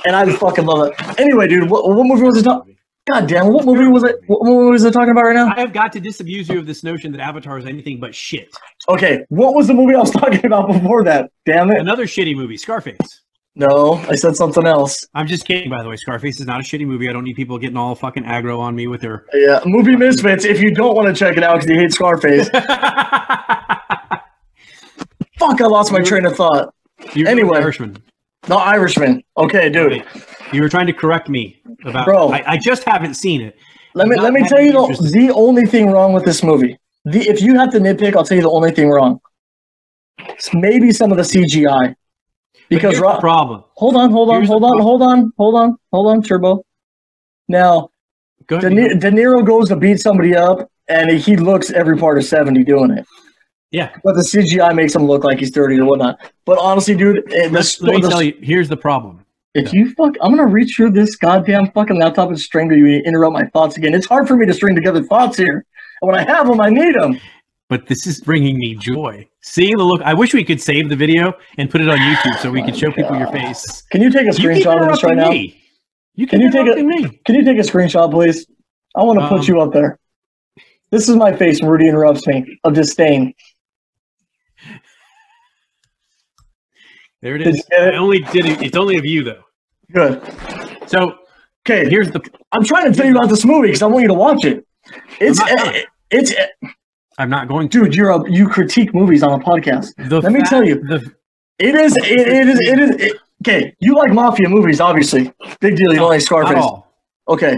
B: And I fucking love it. Anyway, dude, what, what movie was it? God damn, what movie was it? What movie was it talking about right now?
C: I have got to disabuse you of this notion that Avatar is anything but shit.
B: Okay, what was the movie I was talking about before that? Damn it!
C: Another shitty movie, Scarface.
B: No, I said something else.
C: I'm just kidding, by the way. Scarface is not a shitty movie. I don't need people getting all fucking aggro on me with their.
B: Yeah, movie misfits. If you don't want to check it out because you hate Scarface, fuck, I lost my train of thought.
C: You
B: Anyway.
C: Irishman.
B: The Irishman. Okay, dude.
C: You were trying to correct me about.
B: Bro.
C: I, I just haven't seen it.
B: Let me let me tell you the, the only thing wrong with this movie. The if you have to nitpick, I'll tell you the only thing wrong. It's maybe some of the CGI. Because
C: problem.
B: hold on, hold on,
C: here's
B: hold on, hold on, hold on, hold on, Turbo. Now, De. De Niro goes to beat somebody up, and he looks every part of seventy doing it.
C: yeah.
B: But the CGI makes him look like he's thirty or whatnot. But honestly, dude, eh, the,
C: let me
B: the-
C: tell you. Here's the problem.
B: If you fuck, I'm gonna reach through this goddamn fucking laptop and strangle you. and interrupt my thoughts again. It's hard for me to string together thoughts here. And when I have them, I need them.
C: But this is bringing me joy. Seeing the look. I wish we could save the video and put it on YouTube so we could show people your face.
B: Can you take a screenshot of this right
C: interrupting
B: now?
C: You
B: Can
C: keep
B: you take a-
C: me.
B: Can you take a screenshot, please? I want to
C: Um,
B: put you up there. This is my face when Rudy interrupts me of disdain.
C: There it is.
B: it?
C: I only did it. It's only of you though.
B: Good.
C: So
B: Okay,
C: here's the.
B: I'm trying to tell you about this movie because I want you to watch it. It's it's
C: I'm not going to.
B: dude. You're a you critique movies on a podcast.
C: The
B: let me tell you.
C: The,
B: It is it, it is it is it, okay. You like mafia movies, obviously. Big deal. You don't like Scarface. Okay,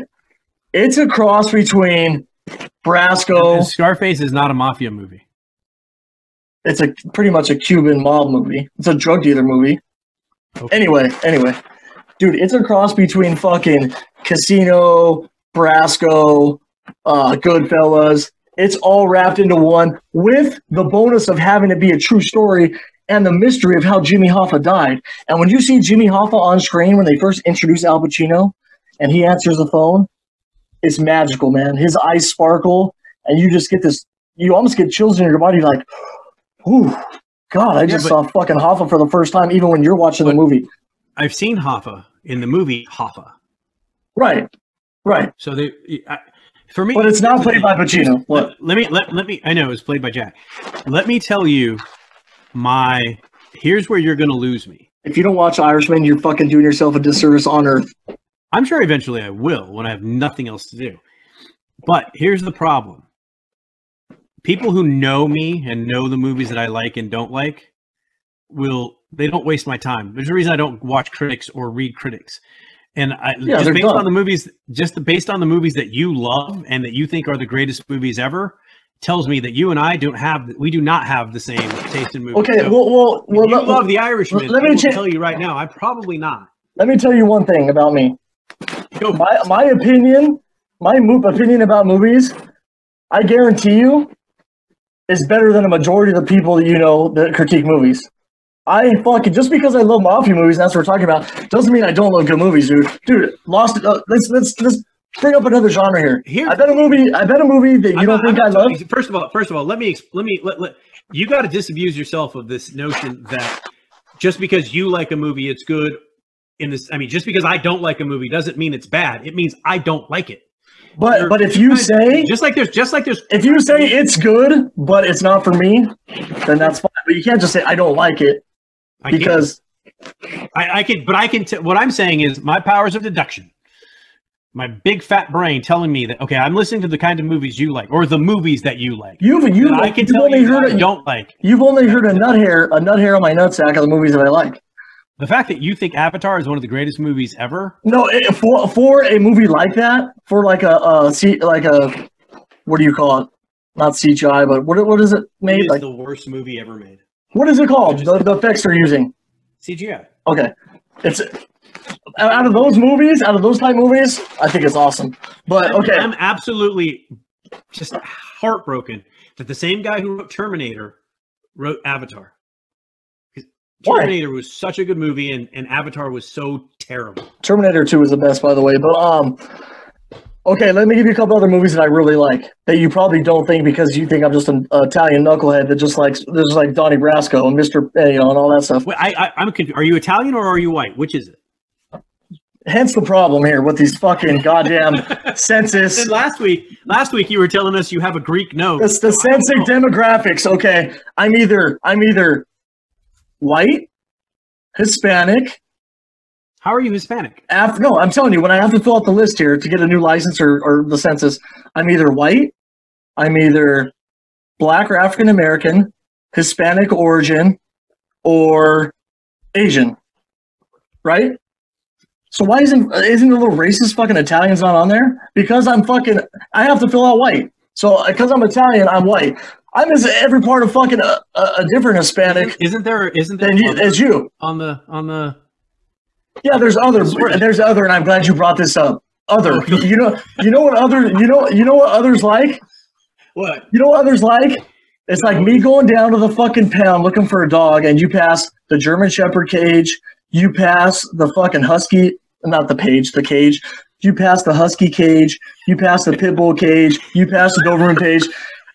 B: it's a cross between Brasco.
C: Scarface is not a mafia movie.
B: It's a pretty much a Cuban mob movie. It's a drug dealer movie.
C: Okay.
B: Anyway, anyway, dude, it's a cross between fucking Casino, Brasco, uh, Goodfellas. It's all wrapped into one with the bonus of having it be a true story and the mystery of how Jimmy Hoffa died. And when you see Jimmy Hoffa on screen when they first introduce Al Pacino and he answers the phone, it's magical, man. His eyes sparkle and you just get this, you almost get chills in your body like, Ooh, God, I
C: Yeah,
B: just
C: but-
B: saw fucking Hoffa for the first time, even when you're watching the movie.
C: I've seen Hoffa in the movie Hoffa.
B: Right, right.
C: So they, I, for me,
B: But it's not played by. Pacino.
C: Let, let me let, let me. I know it was played by Jack. Let me tell you, my here's where you're going to lose me.
B: If you don't watch Irishman, you're fucking doing yourself a disservice on Earth.
C: I'm sure eventually I will when I have nothing else to do. But here's the problem. People who know me and know the movies that I like and don't like will they don't waste my time. There's a reason I don't watch critics or read critics. And I
B: Yeah,
C: just based
B: done.
C: on the movies just based on the movies that you love and that you think are the greatest movies ever tells me that you and I don't have we do not have the same taste in movies.
B: Okay,
C: So,
B: well, well, well
C: you
B: let,
C: love The Irishman.
B: let me
C: I tell you right now, I'm probably not.
B: let me tell you one thing about me. My my opinion, my mo- opinion about movies, I guarantee you, is better than a majority of the people that you know that critique movies. I fucking just because I love mafia movies, and that's what we're talking about, doesn't mean I don't love good movies, dude. Dude, Lost. Uh, let's let's let's bring up another genre here.
C: Here-
B: I bet a movie. I bet a movie that you
C: I'm
B: don't
C: not-
B: think
C: I'm
B: I love.
C: First of all, first of all, let me let me let, let you got to disabuse yourself of this notion that just because you like a movie, it's good. In this, I mean, just because I don't like a movie doesn't mean it's bad. It means I don't like it.
B: But but if you say
C: just like there's just like there's
B: if you say it's good, but it's not for me, then that's fine. But you can't just say I don't like it
C: I
B: because
C: I, I can, but I can. T- what I'm saying is my powers of deduction, my big fat brain telling me that okay, I'm listening to the kind of movies you like, or the movies that you like.
B: you've you
C: I can tell
B: only
C: you
B: heard
C: don't like.
B: you've only heard a nut hair a nut hair on my nutsack of the movies that I like.
C: The fact that you think Avatar is one of the greatest movies ever.
B: No, it, for for a movie like that, for like a uh C, like a what do you call it? Not CGI, but what what is it
C: It
B: made?
C: is
B: Like
C: the worst movie ever made.
B: what is it called? The, the effects they're using.
C: CGI.
B: Okay, it's out of those movies, out of those type movies, I think it's awesome. But okay,
C: I'm absolutely just heartbroken that the same guy who wrote Terminator wrote Avatar. Terminator was such a good movie, and, and Avatar was so terrible.
B: Terminator Two is the best, by the way. But um, okay, let me give you a couple other movies that I really like that you probably don't think because you think I'm just an Italian knucklehead that just likes just like Donnie Brasco and Mister, you know, and all that stuff.
C: Wait, I, I, I'm confused. Are you Italian or are you white? Which is it?
B: Hence the problem here with these fucking goddamn census.
C: Last week, last week you were telling us you have a Greek nose.
B: It's the census demographics. Okay, I'm either I'm either white, Hispanic.
C: How are you Hispanic?
B: After no, I'm telling you, when I have to fill out the list here to get a new license or, or the census, I'm either white, I'm either black or African American, Hispanic origin, or Asian. Right? So why isn't isn't the little racist fucking Italians not on there? Because I'm fucking I have to fill out white. So uh, because I'm Italian, I'm white. I'm as every part of fucking a, a, a different Hispanic
C: Isn't there? Isn't there
B: you, as you.
C: on the on the?
B: Yeah, there's other. There's other, and I'm glad you brought this up. Other, you know, you know what other, you know, you know what others like.
C: What?
B: You know what others like? It's like me going down to the fucking pound looking for a dog, and you pass the German Shepherd cage, you pass the fucking Husky, not the page, the cage. You pass the Husky cage, you pass the Pit Bull cage, you pass the Doberman cage,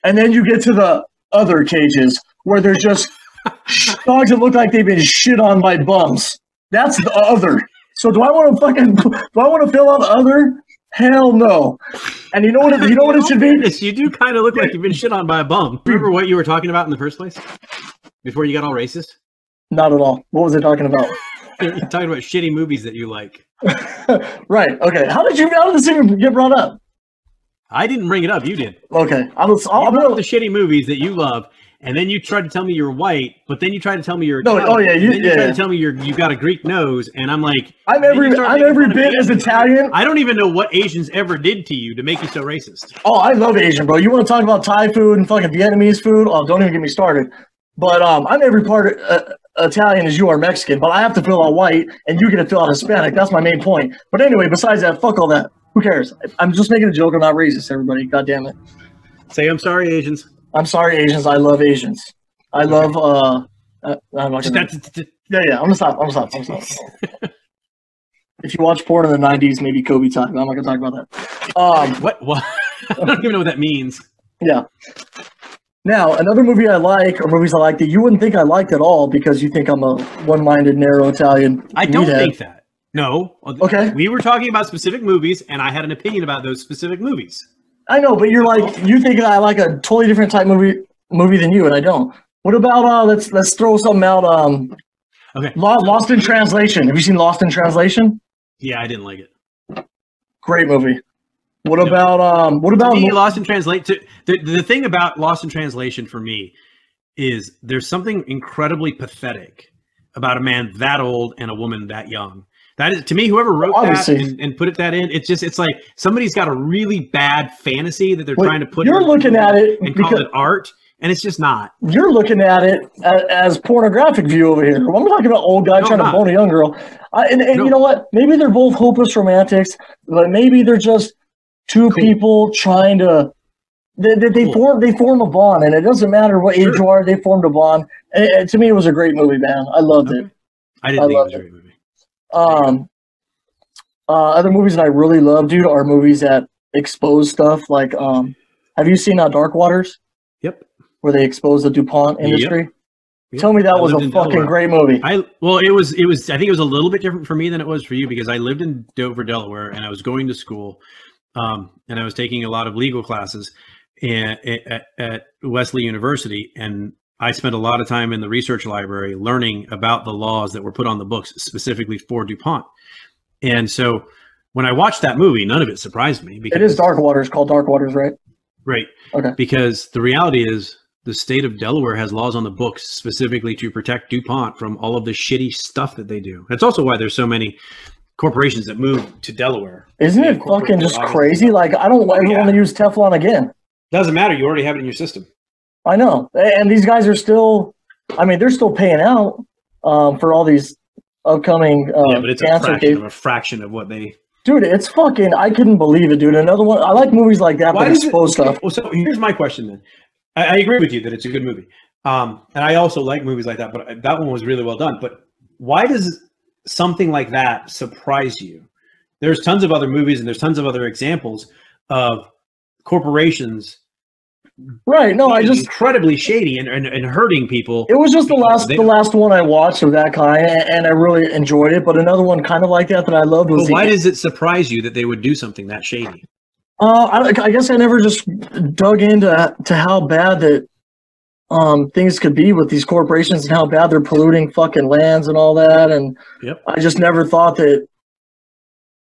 B: and then you get to the other cages where there's just dogs that look like they've been shit on by bums. That's the other. So do I want to fucking do I want to fill out the other? Hell no. And you know what? It, you know what it should be?
C: You do kind of look like you've been shit on by a bum. Hmm. Remember what you were talking about in the first place? Before you got all racist?
B: Not at all. What was I talking about?
C: You're talking about shitty movies that you like.
B: right. Okay. How did you? How did this even get brought up?
C: I didn't bring it up. You did.
B: Okay. I was.
C: You
B: I'm
C: brought up the shitty movies that you love, and then you tried to tell me you're white, but then you tried to tell me you're
B: No,
C: Italian,
B: oh, yeah,
C: and
B: you-
C: then you
B: yeah,
C: tried
B: yeah.
C: to tell me you're you got a Greek nose, and I'm like,
B: I'm every. I'm every bit as Italian.
C: I don't even know what Asians ever did to you to make you so racist.
B: Oh, I love Asian, bro. You want to talk about Thai food and fucking Vietnamese food? Oh, don't even get me started. But um, I'm every part uh, Italian as you are Mexican, but I have to fill out white, and you get to fill out Hispanic. That's my main point. But anyway, besides that, fuck all that. Who cares? I'm just making a joke. I'm not racist, everybody. God damn it.
C: Say I'm sorry, Asians.
B: I'm sorry, Asians. I love Asians. I love. uh, uh I'm not gonna, Yeah, yeah. I'm gonna stop. I'm gonna stop. I'm gonna stop. if you watch porn in the '90s, maybe Kobe time. I'm not gonna talk about that. Um,
C: what? What? I don't even know what that means.
B: yeah. Now, another movie I like, or movies I like that you wouldn't think I liked at all because you think I'm a one-minded, narrow Italian.
C: I don't
B: meathead.
C: think that. No.
B: Okay.
C: We were talking about specific movies, and I had an opinion about those specific movies.
B: I know, but you're like you think I like a totally different type movie movie than you, and I don't. What about uh? Let's let's throw something out. Um,
C: Okay.
B: Lost in Translation. Have you seen Lost in Translation?
C: Yeah, I didn't like it.
B: Great movie. What
C: No.
B: about um? What about
C: me, Lost in Translation. The, the thing about Lost in Translation for me is there's something incredibly pathetic about a man that old and a woman that young. That is to me, whoever wrote
B: Obviously.
C: that and, and put it that in, it's just it's like somebody's got a really bad fantasy that they're trying to put. In.
B: You're
C: in
B: looking at it
C: and call it art, and it's just not.
B: you're looking at it as, as pornographic view over here. I'm talking about old guy
C: No,
B: trying to bone a young girl. I, and and
C: No.
B: you know what? Maybe they're both hopeless romantics, but maybe they're just two
C: Cool.
B: people trying to. They, they, they
C: Cool.
B: form they form a bond, and it doesn't matter what age you are. They formed a bond. And, and to me, it was a great movie, man. I loved it.
C: I didn't
B: I
C: think it was a great movie.
B: Um, Uh, other movies that I really love, dude, are movies that expose stuff. Like, um, have you seen uh, Dark Waters,
C: Yep.
B: where they expose the DuPont industry?
C: Yep.
B: Tell me that
C: I
B: was a fucking
C: Delaware.
B: great movie.
C: I well, it was it was. I think it was a little bit different for me than it was for you because I lived in Dover, Delaware, and I was going to school, um, and I was taking a lot of legal classes at, at, at Wesley University, and I spent a lot of time in the research library learning about the laws that were put on the books specifically for DuPont. And so when I watched that movie, none of it surprised me because
B: It is Dark Waters, called Dark Waters, right?
C: Right.
B: Okay.
C: Because the reality is the state of Delaware has laws on the books specifically to protect DuPont from all of the shitty stuff that they do. That's also why there's so many corporations that move to Delaware.
B: Isn't it fucking just crazy? Like, I don't oh, ever
C: yeah.
B: want to use Teflon again.
C: Doesn't matter. You already have it in your system.
B: I know, and these guys are still. I mean, they're still paying out um, for all these upcoming uh,
C: yeah, but it's a fraction of a fraction of what they.
B: Dude, it's fucking. I couldn't believe it, dude. Another one. I like movies like that
C: Why
B: that
C: does it-
B: stuff.
C: Well, so here's my question then. I, I agree with you that it's a good movie, um, and I also like movies like that. But that one was really well done. But why does something like that surprise you? There's tons of other movies and there's tons of other examples of corporations
B: Right? No, I just.
C: incredibly shady and, and, and hurting people.
B: It was just the last,
C: They-
B: the last one I watched of that kind, and, I really enjoyed it. But another one, kind of like that, that I loved was
C: But
B: the
C: why does it surprise you that they would do something that shady?
B: Uh, I, I guess I never just dug into to how bad that um things could be with these corporations and how bad they're polluting fucking lands and all that. And
C: Yep.
B: I just never thought that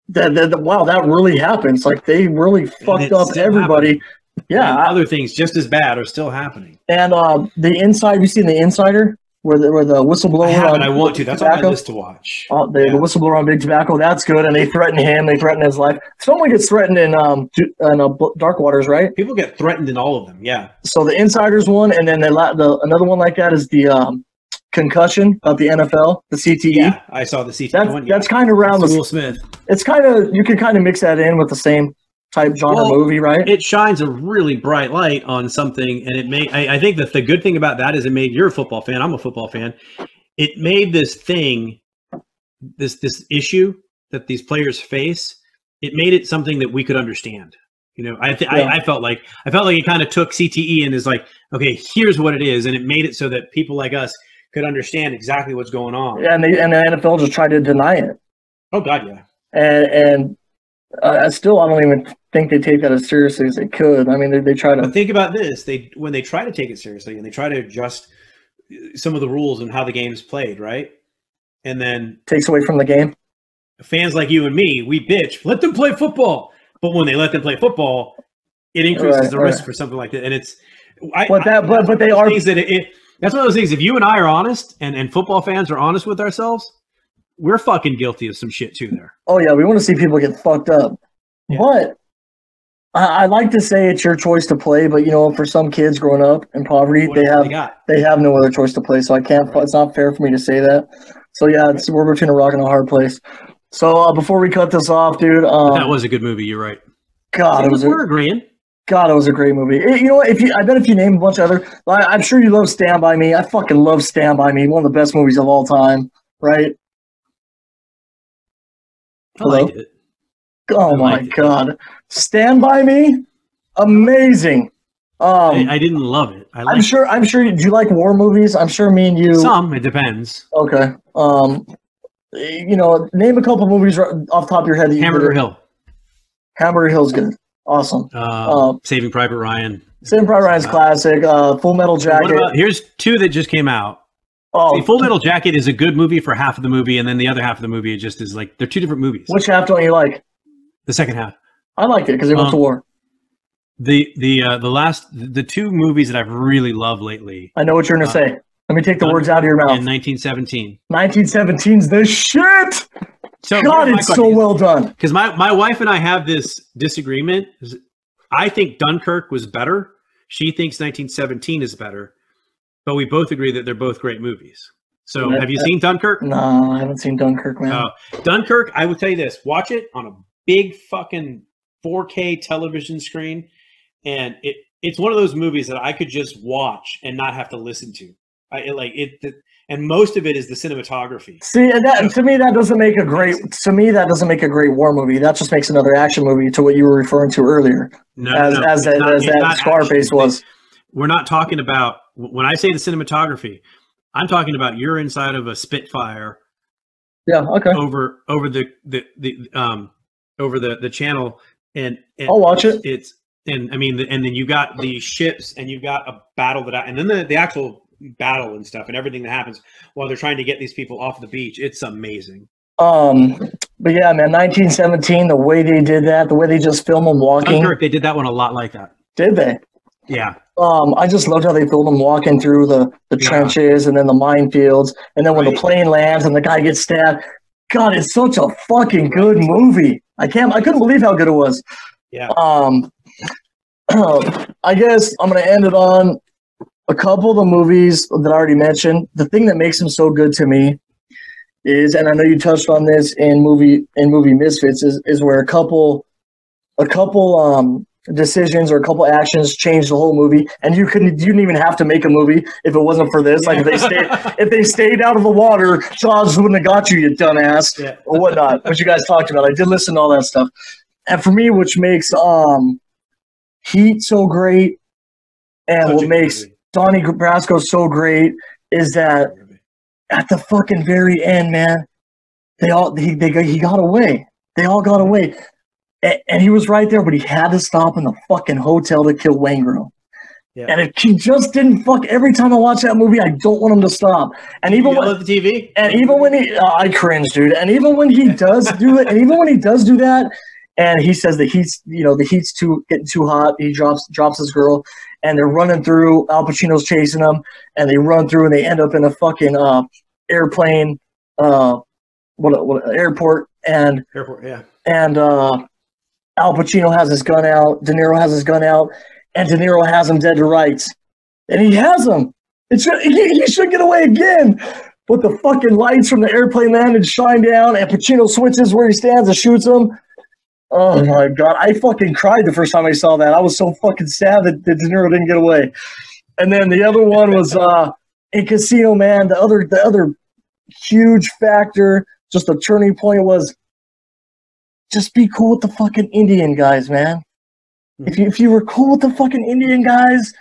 B: that, that, that- wow that really happens. Like they really fucked up everybody. Yeah, I-
C: other things just as bad are still happening.
B: and uh, the inside. You seen the insider where the where the whistleblower?
C: I haven't. I want to. That's on my list to watch.
B: Uh, the,
C: Yeah.
B: the whistleblower on Big Tobacco, that's good. And they threaten him. They threaten his life. Someone gets threatened in um in uh, Dark Waters, right?
C: People get threatened in all of them. Yeah.
B: so the insiders one, and then the, la- the another one like that is the um, concussion of the NFL, the CTE.
C: Yeah. I saw the CTE
B: That's
C: one. Yeah.
B: that's kind of around the.
C: Will Smith.
B: It's kind of you can kind of mix that in with the same type genre
C: Well,
B: movie, right?
C: It shines a really bright light on something, and it made. I, I think that the good thing about that is it made. You're a football fan. I'm a football fan. It made this thing, this this issue that these players face. It made it something that we could understand. You know, I, th-
B: Yeah.
C: I I felt like I felt like it kind of took CTE and is like, okay, here's what it is, and it made it so that people like us could understand exactly what's going on.
B: Yeah, and they and the NFL just tried to deny it,
C: Oh God, yeah.
B: and and uh, I still I don't even think they take that as seriously as they could. I mean, they, they try to.
C: But think about this: they when they try to take it seriously and they try to adjust uh, some of the rules and how the game's played, right? And then
B: takes away from the game.
C: fans like you and me, we bitch, let them play football. But when they let them play football, it increases
B: Right,
C: the risk
B: right.
C: for something like that. And it's, I,
B: But that-
C: I-
B: but- but they
C: one of those
B: are-
C: things that it, it- that's one of those things. If you and I are honest, and and football fans are honest with ourselves, we're fucking guilty of some shit too. There,
B: Oh yeah, we want to see people get fucked up.
C: Yeah.
B: But I, I like to say it's your choice to play, but you know, for some kids growing up in poverty,
C: what
B: they have
C: got.
B: they have no other choice to play. So I can't. It's not fair for me to say that. So yeah, it's, we're between a rock and a hard place. So uh, before we cut this off, dude, um,
C: that was a good movie. You're right.
B: God, it was a,
C: we're agreeing.
B: God, it was a great movie. Eh, You know what? If you, I bet if you name a bunch of other, like, I'm sure you love Stand by Me. I fucking love Stand by Me. One of the best movies of all time, right?
C: I
B: Hello?
C: liked it.
B: Oh my
C: it.
B: God, Stand by Me, amazing. Um,
C: I, I didn't love it. I
B: I'm sure. I'm sure. Do you like war movies? I'm sure. Me and you.
C: some. It depends.
B: Okay. Um, you know, name a couple movies right off the top of your head. That you
C: Hamburger
B: could-
C: Hill,
B: Hamburger Hill's good. Awesome.
C: uh,
B: Um,
C: Saving Private Ryan.
B: Saving Private Ryan's
C: Uh,
B: classic. Uh, Full Metal Jacket.
C: about, here's two that just came out.
B: oh,
C: See, Full Metal Jacket is a good movie for half of the movie, and then the other half of the movie it just is like they're two different movies.
B: which half don't you like?
C: The second half,
B: I liked it because they went
C: Um,
B: to war.
C: the the uh, the last the two movies that I've really loved lately
B: I know what you're gonna
C: uh,
B: say. Let me take the
C: Dun-
B: words out of your mouth.
C: in 1917.
B: 1917's the shit.
C: So
B: God, it's so well done.
C: because my my wife and I have this disagreement. I think Dunkirk was better. She thinks 1917 is better, but we both agree that they're both great movies. So,
B: Yeah,
C: have you
B: uh,
C: seen Dunkirk?
B: No, I haven't seen Dunkirk, man.
C: Uh, Dunkirk, I will tell you this: watch it on a big fucking 4K television screen, and it it's one of those movies that I could just watch and not have to listen to. I it, like it. The, and most of it is the cinematography.
B: See, and that to me that doesn't make a great. To me, that doesn't make a great war movie. That just makes another action movie. To what you were referring to earlier,
C: No,
B: as
C: no, no,
B: as that,
C: not-
B: as that Scarface
C: action.
B: was.
C: We're not talking about when I say the cinematography. I'm talking about you're inside of a Spitfire
B: Yeah. Okay.
C: over over the the, the um over the the channel and, and
B: I'll watch it.
C: it's and I mean and then you got the ships and you've got a battle that I, and then the, the actual battle and stuff and everything that happens while they're trying to get these people off the beach. It's amazing.
B: Um. But yeah, man, 1917. The way they did that, the way they just film them walking,
C: Dunkirk, they did that one a lot like that.
B: did they?
C: Yeah,
B: Um, I just loved how they filmed them walking through the, the
C: Yeah.
B: trenches and then the minefields, and then when the plane lands and the guy gets stabbed. God, it's such a fucking good movie. I can't. I couldn't believe how good it was.
C: yeah.
B: Um, I guess I'm gonna end it on a couple of the movies that I already mentioned. The thing that makes them so good to me is, and I know you touched on this in movie in movie Misfits, is is where a couple, a couple um decisions or a couple actions change the whole movie, and you couldn't you didn't even have to make a movie if it wasn't for this. Like if they stayed if they stayed out of the water, Jaws wouldn't have got you, you dumbass
C: yeah.
B: or whatnot, which you guys talked about. I did listen to all that stuff. And for me, which makes um Heat so great and
C: Such
B: what makes
C: movie.
B: Donnie Brasco so great is that at the fucking very end, man, they all he they he got away. They all got away. And, and he was right there, but he had to stop in the fucking hotel to kill Waingro.
C: Yeah.
B: And if he just didn't fuck every time I watch that movie, I don't want him to stop. And even
C: You
B: when,
C: the TV,
B: and even when he, uh, I cringe, dude. And even when he does do it, and even when he does do that, and he says the heat's, you know, the heat's too getting too hot. He drops drops his girl, and they're running through. Al Pacino's chasing them, and they run through, and they end up in a fucking uh, airplane, uh, what, what airport, and
C: airport, yeah,
B: and uh, Al Pacino has his gun out, De Niro has his gun out, and De Niro has him dead to rights, and he has him. It should, he, he should get away again. But the fucking lights from the airplane landed shine down, and Pacino switches where he stands and shoots him. Oh my god, I fucking cried the first time I saw that. I was so fucking sad that, that De Niro didn't get away. And then the other one was uh, in Casino Man. The other, the other huge factor, just a turning point was just be cool with the fucking Indian guys, man. Hmm. If you if you were cool with the fucking Indian guys,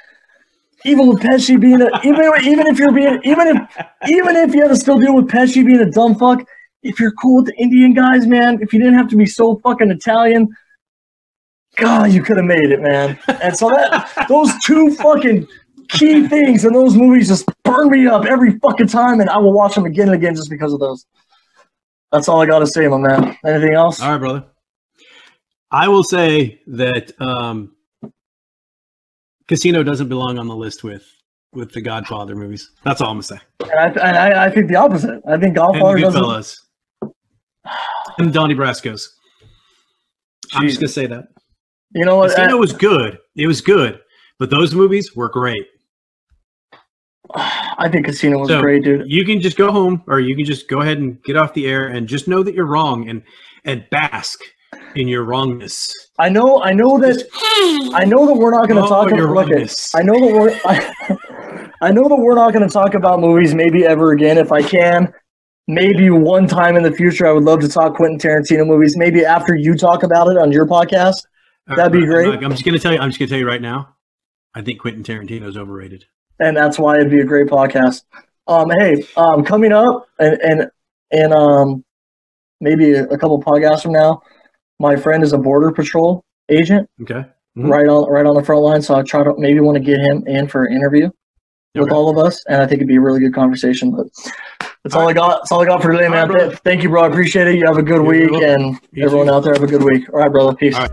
B: even with Pesci being a even even if you're being even if even if you had to still deal with Pesci being a dumb fuck, if you're cool with the Indian guys, man, if you didn't have to be so fucking Italian, God, you could have made it, man. And so that those two fucking key things in those movies just burn me up every fucking time, and I will watch them again and again just because of those. That's all I got to say, my man. Anything else?
C: All right, brother. I will say that um, Casino doesn't belong on the list with with the Godfather movies. That's all I'm gonna say.
B: And I, and I, I think the opposite. I think
C: And
B: Godfather
C: the
B: doesn't.
C: Goodfellas. And Donnie Brasco's. I'm just gonna say that.
B: You know what?
C: Casino was good. It was good, but those movies were great.
B: I think Casino was
C: So,
B: great, dude.
C: You can just go home, or you can just go ahead and get off the air, and just know that you're wrong, and and bask in your wrongness.
B: I know. I know that. I know that we're not going to
C: Oh,
B: talk about. Look,
C: wrongness.
B: I know that we're. I, I know that we're not going to talk about movies maybe ever again. If I can, maybe one time in the future, I would love to talk Quentin Tarantino movies. Maybe after you talk about it on your podcast. That'd be
C: I'm
B: great.
C: not- I'm just gonna tell you. I'm just gonna tell you right now. I think Quentin Tarantino is overrated.
B: And that's why it'd be a great podcast. Um, hey, um, coming up and and and um, maybe a, a couple podcasts from now, my friend is a border patrol agent
C: Okay. Mhm.
B: right on right on the front line. So I try to maybe want to get him in for an interview with all of us, and I think it'd be a really good conversation. But that's all,
C: All
B: I got. That's all I got for today, man.
C: right.
B: Thank you, bro. I appreciate it. You have a good week, and everyone out there have a good week. All right, brother. Peace.
C: Right.